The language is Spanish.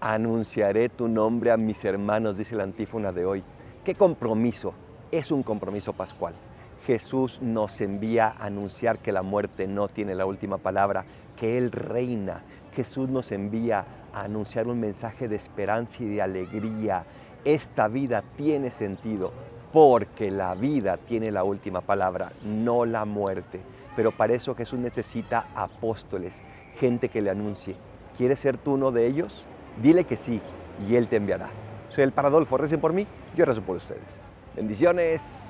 anunciaré tu nombre a mis hermanos, dice la antífona de hoy. ¿Qué compromiso? Es un compromiso pascual. Jesús nos envía a anunciar que la muerte no tiene la última palabra, que Él reina. Jesús nos envía a anunciar un mensaje de esperanza y de alegría. Esta vida tiene sentido porque la vida tiene la última palabra, no la muerte. Pero para eso Jesús necesita apóstoles, gente que le anuncie. ¿Quieres ser tú uno de ellos? Dile que sí y Él te enviará. Soy el Paradolfo, recen por mí, yo rezo por ustedes. Bendiciones.